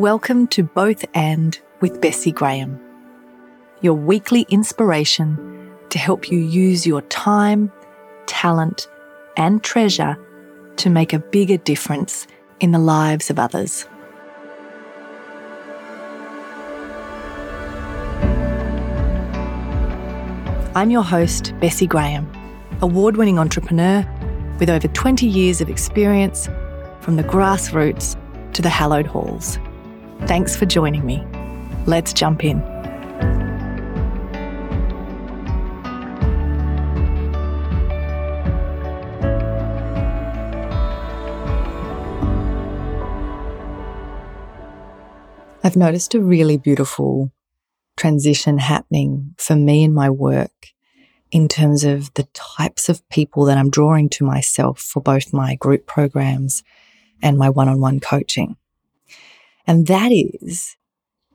Welcome to Both and with Bessi Graham, your weekly inspiration to help you use your time, talent, and treasure to make a bigger difference in the lives of others. I'm your host, Bessi Graham, award winning entrepreneur with over 20 years of experience from the grassroots to the hallowed halls. Thanks for joining me. Let's jump in. I've noticed a really beautiful transition happening for me in my work in terms of the types of people that I'm drawing to myself for both my group programs and my one on one coaching. And that is,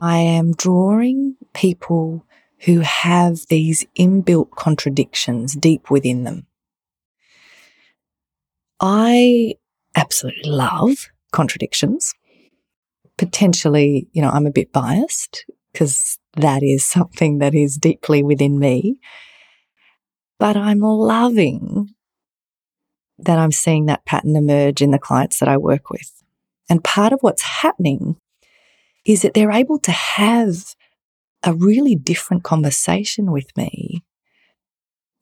I am drawing people who have these inbuilt contradictions deep within them. I absolutely love contradictions. Potentially, you know, I'm a bit biased because that is something that is deeply within me. But I'm loving that I'm seeing that pattern emerge in the clients that I work with. And part of what's happening is that they're able to have a really different conversation with me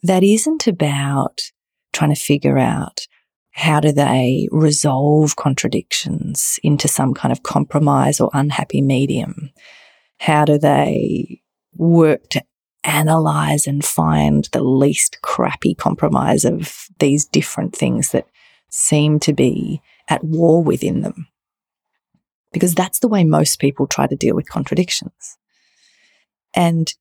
that isn't about trying to figure out how do they resolve contradictions into some kind of compromise or unhappy medium? How do they work to analyze and find the least crappy compromise of these different things that seem to be at war within them? Because that's the way most people try to deal with contradictions. And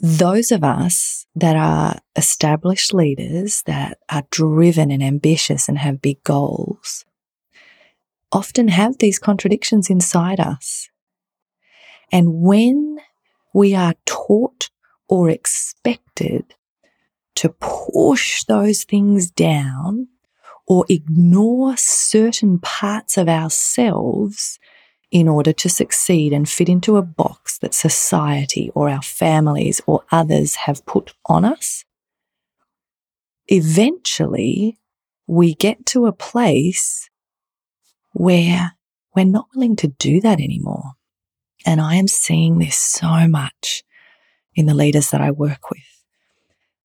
those of us that are established leaders that are driven and ambitious and have big goals often have these contradictions inside us. And when we are taught or expected to push those things down or ignore certain parts of ourselves in order to succeed and fit into a box that society or our families or others have put on us, eventually we get to a place where we're not willing to do that anymore. And I am seeing this so much in the leaders that I work with.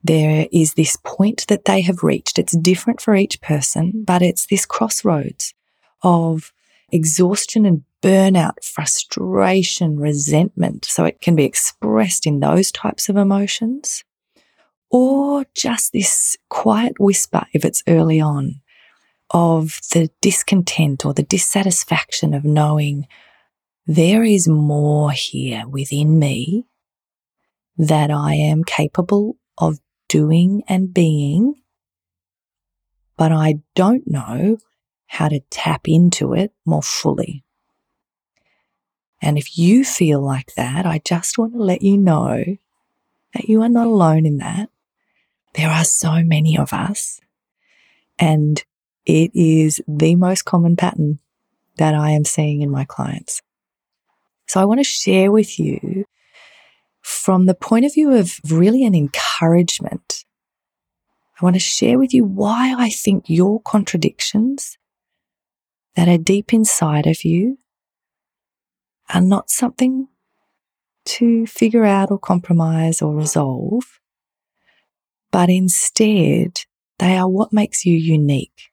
There is this point that they have reached. It's different for each person, but it's this crossroads of exhaustion and burnout, frustration, resentment. So it can be expressed in those types of emotions or just this quiet whisper if it's early on of the discontent or the dissatisfaction of knowing there is more here within me that I am capable of doing and being, but I don't know how to tap into it more fully. And if you feel like that, I just want to let you know that you are not alone in that. There are so many of us, and it is the most common pattern that I am seeing in my clients. So I want to share with you from the point of view of really an encouragement. I want to share with you why I think your contradictions that are deep inside of you are not something to figure out or compromise or resolve, but instead they are what makes you unique.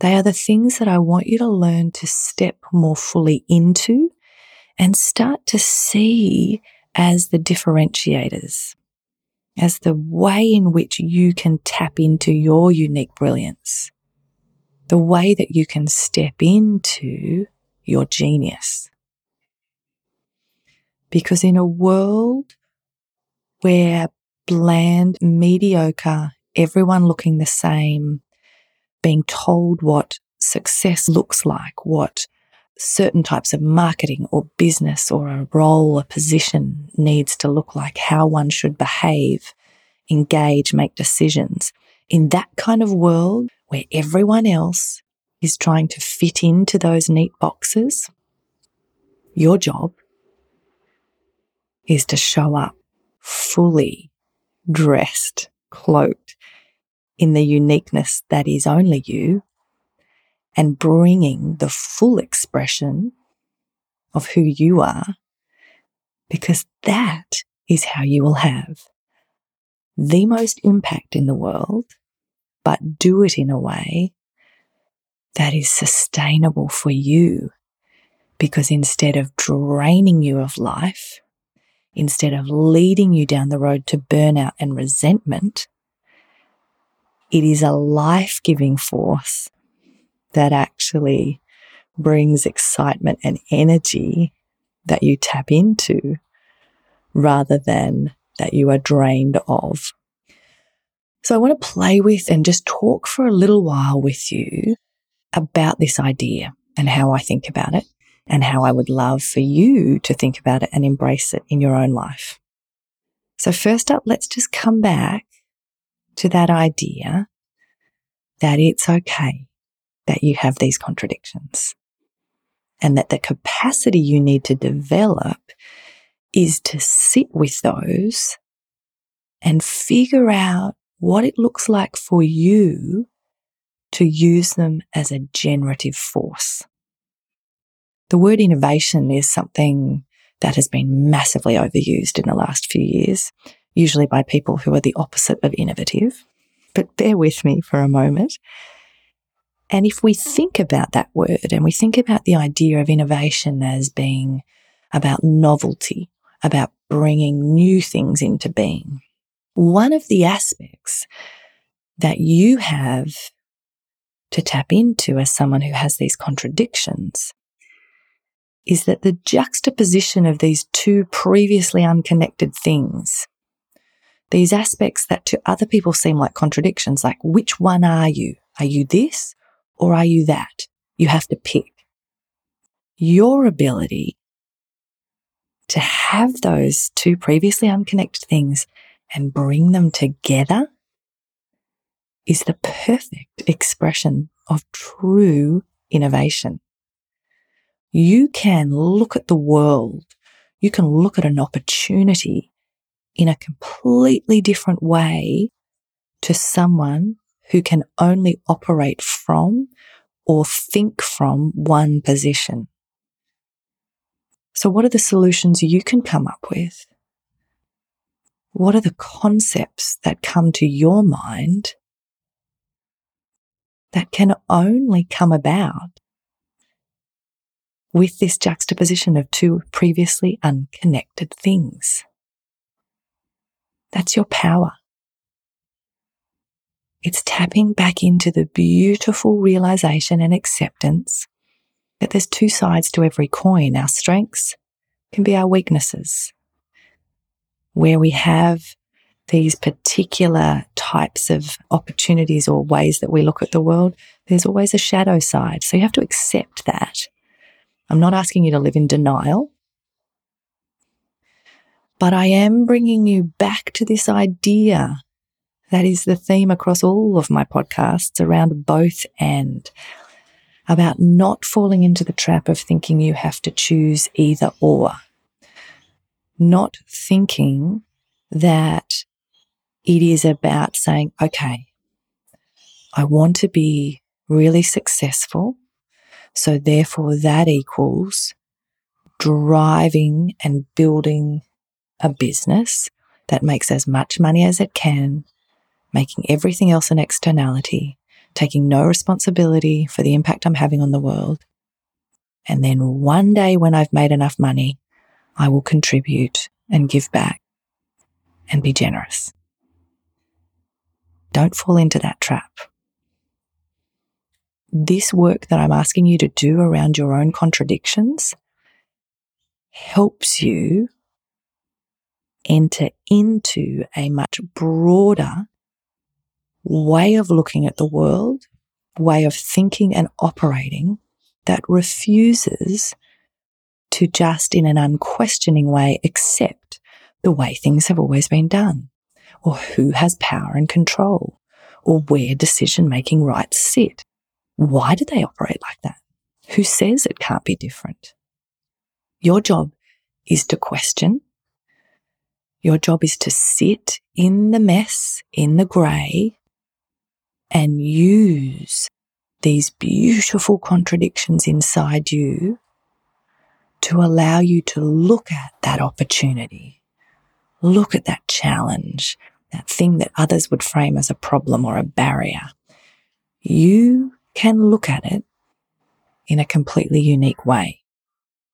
They are the things that I want you to learn to step more fully into and start to see as the differentiators, as the way in which you can tap into your unique brilliance, the way that you can step into your genius. Because in a world where bland, mediocre, everyone looking the same, being told what success looks like, what certain types of marketing or business or a role, a position needs to look like, how one should behave, engage, make decisions. In that kind of world where everyone else is trying to fit into those neat boxes. Your job is to show up fully dressed, cloaked in the uniqueness that is only you and bringing the full expression of who you are, because that is how you will have the most impact in the world, but do it in a way that is sustainable for you. Because instead of draining you of life, instead of leading you down the road to burnout and resentment, it is a life giving force that actually brings excitement and energy that you tap into rather than that you are drained of. So I want to play with and just talk for a little while with you about this idea and how I think about it and how I would love for you to think about it and embrace it in your own life. So first up, let's just come back to that idea that it's okay that you have these contradictions and that the capacity you need to develop is to sit with those and figure out what it looks like for you to use them as a generative force. The word innovation is something that has been massively overused in the last few years, usually by people who are the opposite of innovative. But bear with me for a moment. And if we think about that word and we think about the idea of innovation as being about novelty, about bringing new things into being, one of the aspects that you have to tap into as someone who has these contradictions is that the juxtaposition of these two previously unconnected things, these aspects that to other people seem like contradictions, like which one are you? Are you this or are you that? You have to pick. Your ability to have those two previously unconnected things and bring them together is the perfect expression of true innovation. You can look at the world. You can look at an opportunity in a completely different way to someone who can only operate from or think from one position. So, what are the solutions you can come up with? What are the concepts that come to your mind that can only come about with this juxtaposition of two previously unconnected things? That's your power. It's tapping back into the beautiful realization and acceptance that there's two sides to every coin. Our strengths can be our weaknesses. Where we have these particular types of opportunities or ways that we look at the world, there's always a shadow side. So you have to accept that. I'm not asking you to live in denial, but I am bringing you back to this idea that is the theme across all of my podcasts around both and about not falling into the trap of thinking you have to choose either or. Not thinking that it is about saying, okay, I want to be really successful. So therefore that equals driving and building a business that makes as much money as it can making everything else an externality, taking no responsibility for the impact I'm having on the world. And then one day when I've made enough money, I will contribute and give back and be generous. Don't fall into that trap. This work that I'm asking you to do around your own contradictions helps you enter into a much broader way of looking at the world, way of thinking and operating that refuses to just in an unquestioning way accept the way things have always been done, or who has power and control, or where decision making rights sit. Why do they operate like that? Who says it can't be different? Your job is to question. Your job is to sit in the mess, in the grey, and use these beautiful contradictions inside you to allow you to look at that opportunity, look at that challenge, that thing that others would frame as a problem or a barrier. You can look at it in a completely unique way.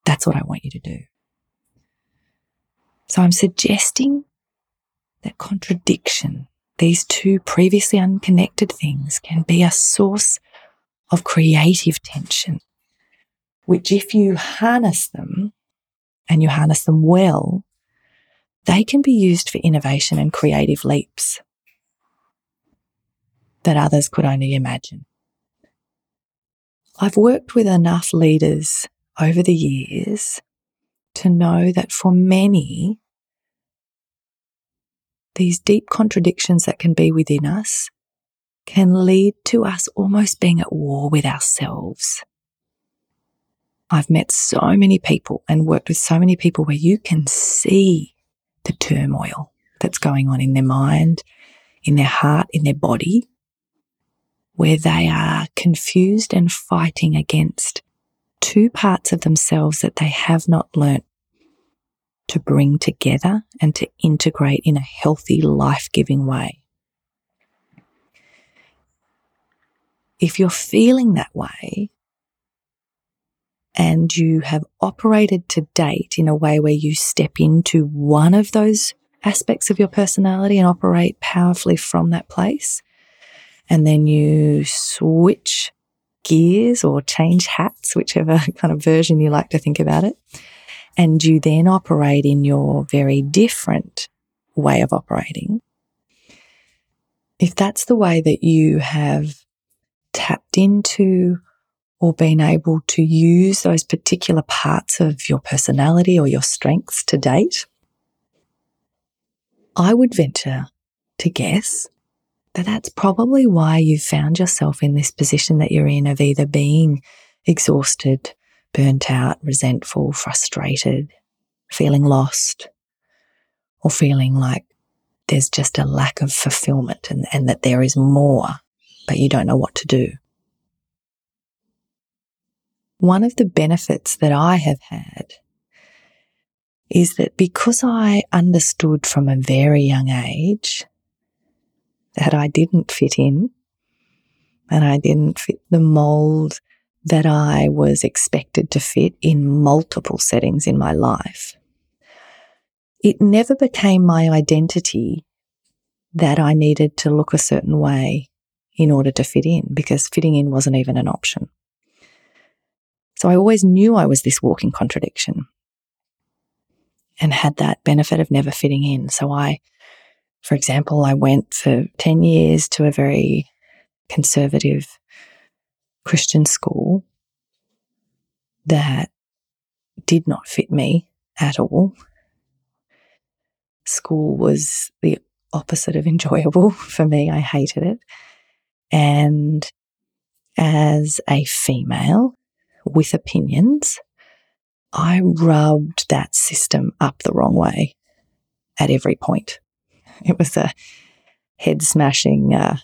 That's what I want you to do. So I'm suggesting that contradiction, these two previously unconnected things, can be a source of creative tension, which, if you harness them and you harness them well, they can be used for innovation and creative leaps that others could only imagine. I've worked with enough leaders over the years to know that for many, these deep contradictions that can be within us can lead to us almost being at war with ourselves. I've met so many people and worked with so many people where you can see the turmoil that's going on in their mind, in their heart, in their body, where they are confused and fighting against two parts of themselves that they have not learnt to bring together and to integrate in a healthy, life giving way. If you're feeling that way and you have operated to date in a way where you step into one of those aspects of your personality and operate powerfully from that place, and then you switch gears or change hats, whichever kind of version you like to think about it, and you then operate in your very different way of operating, if that's the way that you have tapped into or been able to use those particular parts of your personality or your strengths to date, I would venture to guess that that's probably why you've found yourself in this position that you're in of either being exhausted, burnt out, resentful, frustrated, feeling lost, or feeling like there's just a lack of fulfillment and, and that there is more, but you don't know what to do. One of the benefits that I have had is that because I understood from a very young age that I didn't fit in and I didn't fit the mold that I was expected to fit in multiple settings in my life. It never became my identity that I needed to look a certain way in order to fit in because fitting in wasn't even an option. So I always knew I was this walking contradiction and had that benefit of never fitting in. So I for example, I went for 10 years to a very conservative Christian school that did not fit me at all. School was the opposite of enjoyable for me. I hated it. And as a female with opinions, I rubbed that system up the wrong way at every point. It was a head smashing uh,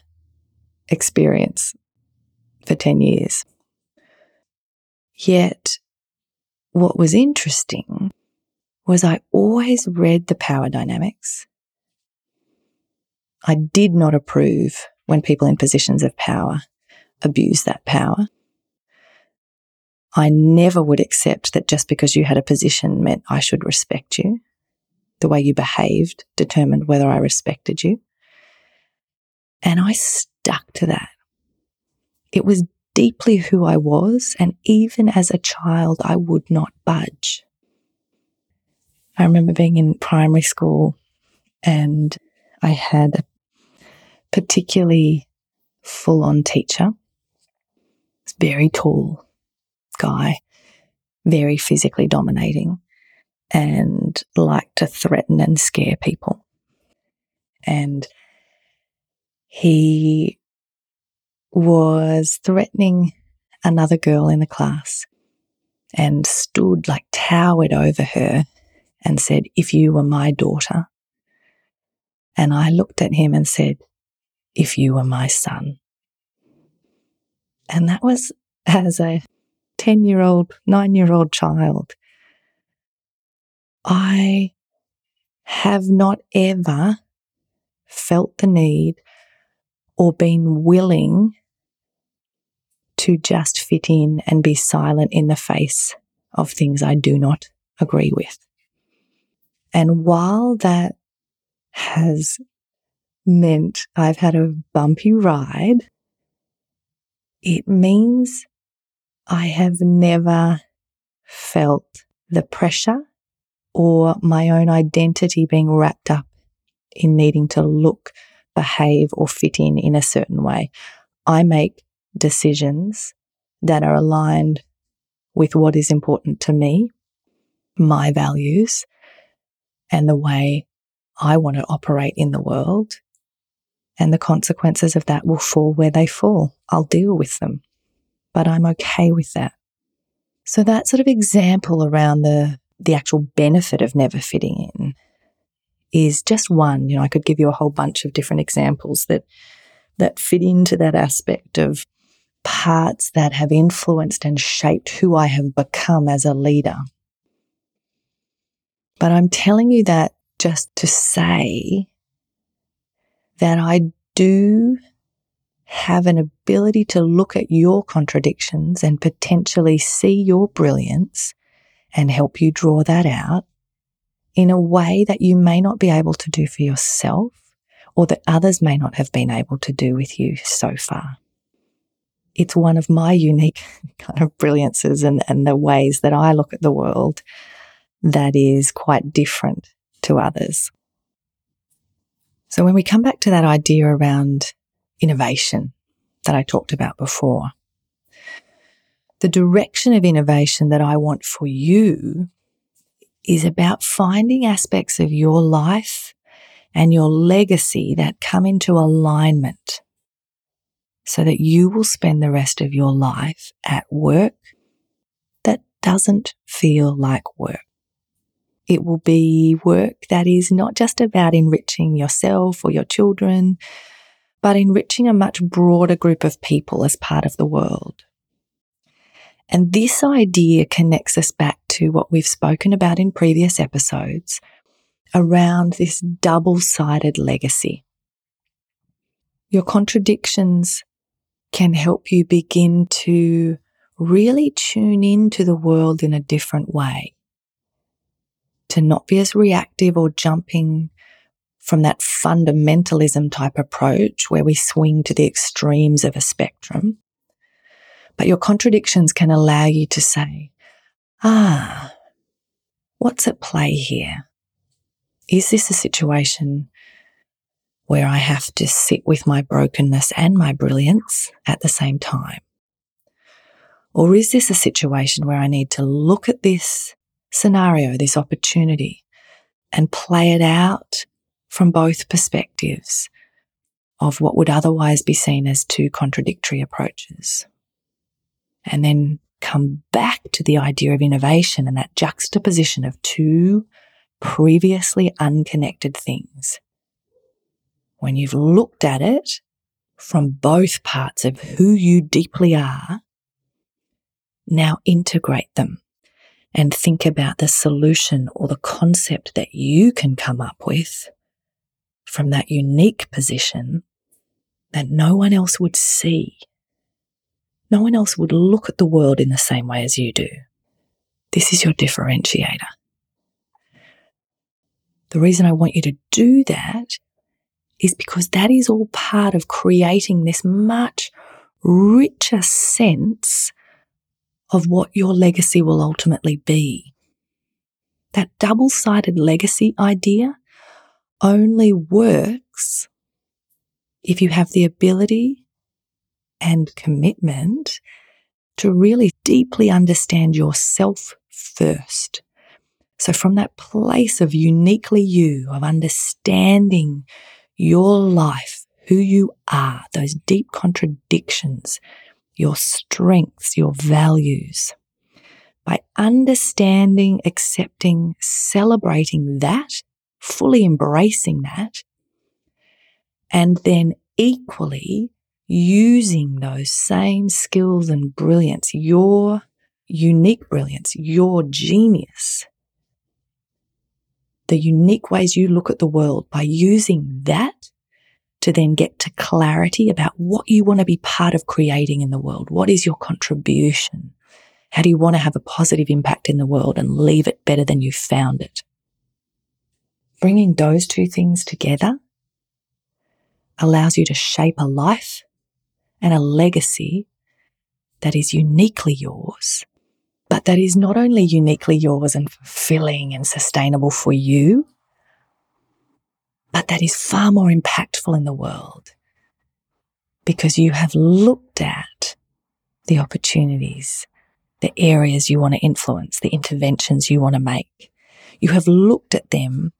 experience for 10 years. Yet, what was interesting was I always read the power dynamics. I did not approve when people in positions of power abuse that power. I never would accept that just because you had a position meant I should respect you the way you behaved determined whether I respected you. And I stuck to that. It was deeply who I was. And even as a child, I would not budge. I remember being in primary school and I had a particularly full on teacher. Very tall guy, very physically dominating and like to threaten and scare people. And he was threatening another girl in the class and stood like towered over her and said, If you were my daughter. And I looked at him and said, If you were my son. And that was as a 10 year old, nine year old child. I have not ever felt the need or been willing to just fit in and be silent in the face of things I do not agree with. And while that has meant I've had a bumpy ride, it means I have never felt the pressure or my own identity being wrapped up in needing to look, behave, or fit in in a certain way. I make decisions that are aligned with what is important to me, my values, and the way I want to operate in the world. And the consequences of that will fall where they fall. I'll deal with them, but I'm okay with that. So that sort of example around the, the actual benefit of never fitting in is just one. You know, I could give you a whole bunch of different examples that, that fit into that aspect of parts that have influenced and shaped who I have become as a leader. But I'm telling you that just to say that I do have an ability to look at your contradictions and potentially see your brilliance and help you draw that out in a way that you may not be able to do for yourself or that others may not have been able to do with you so far it's one of my unique kind of brilliances and, and the ways that I look at the world that is quite different to others. So when we come back to that idea around innovation that I talked about before, the direction of innovation that I want for you is about finding aspects of your life and your legacy that come into alignment so that you will spend the rest of your life at work that doesn't feel like work. It will be work that is not just about enriching yourself or your children, but enriching a much broader group of people as part of the world. And this idea connects us back to what we've spoken about in previous episodes around this double sided legacy. Your contradictions can help you begin to really tune into the world in a different way. To not be as reactive or jumping from that fundamentalism type approach where we swing to the extremes of a spectrum. But your contradictions can allow you to say, ah, what's at play here? Is this a situation where I have to sit with my brokenness and my brilliance at the same time? Or is this a situation where I need to look at this scenario, this opportunity, and play it out from both perspectives of what would otherwise be seen as two contradictory approaches? And then come back to the idea of innovation and that juxtaposition of two previously unconnected things when you've looked at it from both parts of who you deeply are, now integrate them and think about the solution or the concept that you can come up with from that unique position that no one else would see. No one else would look at the world in the same way as you do. This is your differentiator. The reason I want you to do that is because that is all part of creating this much richer sense of what your legacy will ultimately be. That double sided legacy idea only works if you have the ability and commitment to really deeply understand yourself first. So, from that place of uniquely you, of understanding your life, who you are, those deep contradictions, your strengths, your values. By understanding, accepting, celebrating that, fully embracing that, and then equally using those same skills and brilliance, your unique brilliance, your genius, the unique ways you look at the world by using that to then get to clarity about what you want to be part of creating in the world. What is your contribution? How do you want to have a positive impact in the world and leave it better than you found it? Bringing those two things together allows you to shape a life and a legacy that is uniquely yours, but that is not only uniquely yours and fulfilling and sustainable for you, but that is far more impactful in the world because you have looked at the opportunities, the areas you want to influence, the interventions you want to make. You have looked at them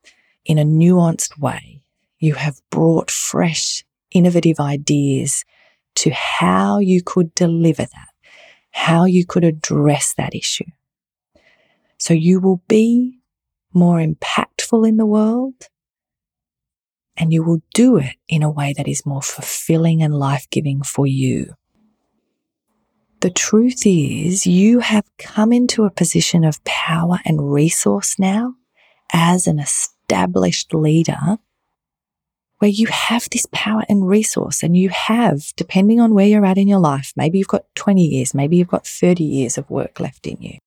in a nuanced way you have brought fresh, innovative ideas to how you could deliver that, how you could address that issue. So you will be more impactful in the world and you will do it in a way that is more fulfilling and life giving for you. The truth is, you have come into a position of power and resource now as an established leader where you have this power and resource and you have, depending on where you're at in your life, maybe you've got 20 years, maybe you've got 30 years of work left in you.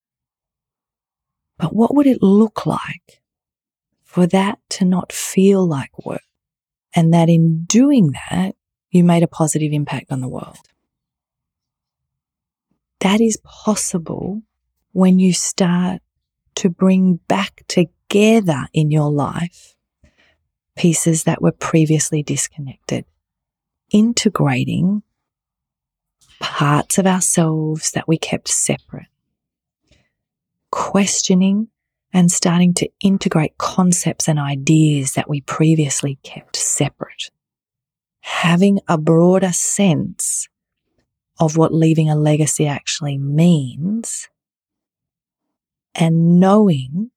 But what would it look like for that to not feel like work? And that in doing that, you made a positive impact on the world. That is possible when you start to bring back together in your life pieces that were previously disconnected, integrating parts of ourselves that we kept separate, questioning and starting to integrate concepts and ideas that we previously kept separate, having a broader sense of what leaving a legacy actually means, and knowing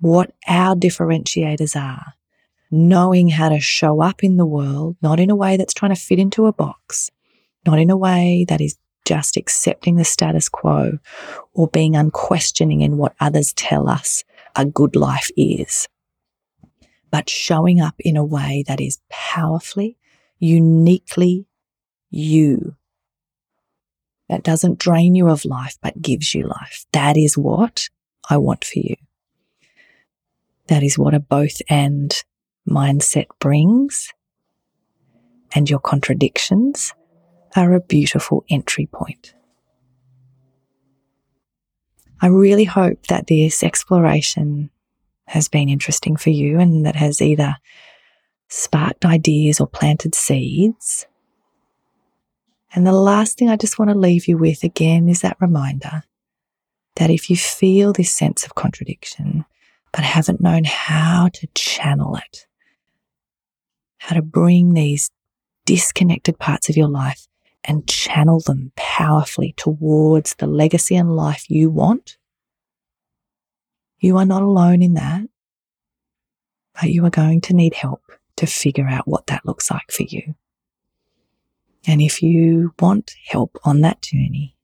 what our differentiators are knowing how to show up in the world, not in a way that's trying to fit into a box, not in a way that is just accepting the status quo or being unquestioning in what others tell us a good life is, but showing up in a way that is powerfully, uniquely you. That doesn't drain you of life, but gives you life. That is what I want for you. That is what a both and mindset brings, and your contradictions are a beautiful entry point. I really hope that this exploration has been interesting for you and that has either sparked ideas or planted seeds. And the last thing I just want to leave you with again is that reminder that if you feel this sense of contradiction, but haven't known how to channel it, how to bring these disconnected parts of your life and channel them powerfully towards the legacy and life you want. You are not alone in that, but you are going to need help to figure out what that looks like for you. And if you want help on that journey,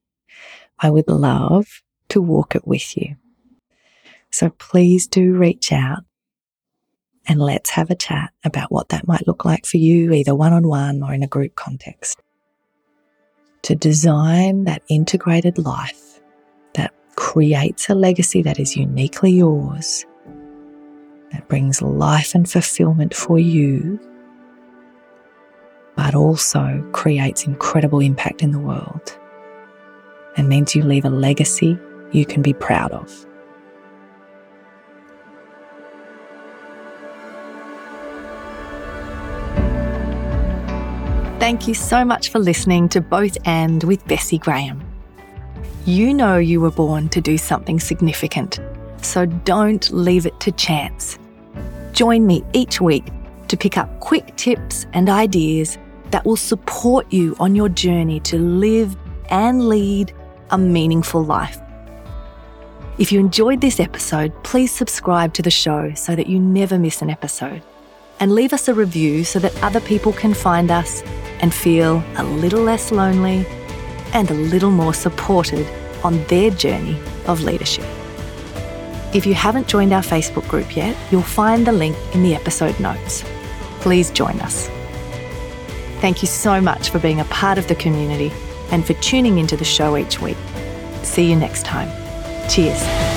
I would love to walk it with you. So please do reach out and let's have a chat about what that might look like for you, either one on one or in a group context. To design that integrated life that creates a legacy that is uniquely yours, that brings life and fulfillment for you, but also creates incredible impact in the world and means you leave a legacy you can be proud of. Thank you so much for listening to Both and with Bessi Graham. You know you were born to do something significant, so don't leave it to chance. Join me each week to pick up quick tips and ideas that will support you on your journey to live and lead a meaningful life. If you enjoyed this episode, please subscribe to the show so that you never miss an episode. And leave us a review so that other people can find us and feel a little less lonely and a little more supported on their journey of leadership. If you haven't joined our Facebook group yet, you'll find the link in the episode notes. Please join us. Thank you so much for being a part of the community and for tuning into the show each week. See you next time. Cheers.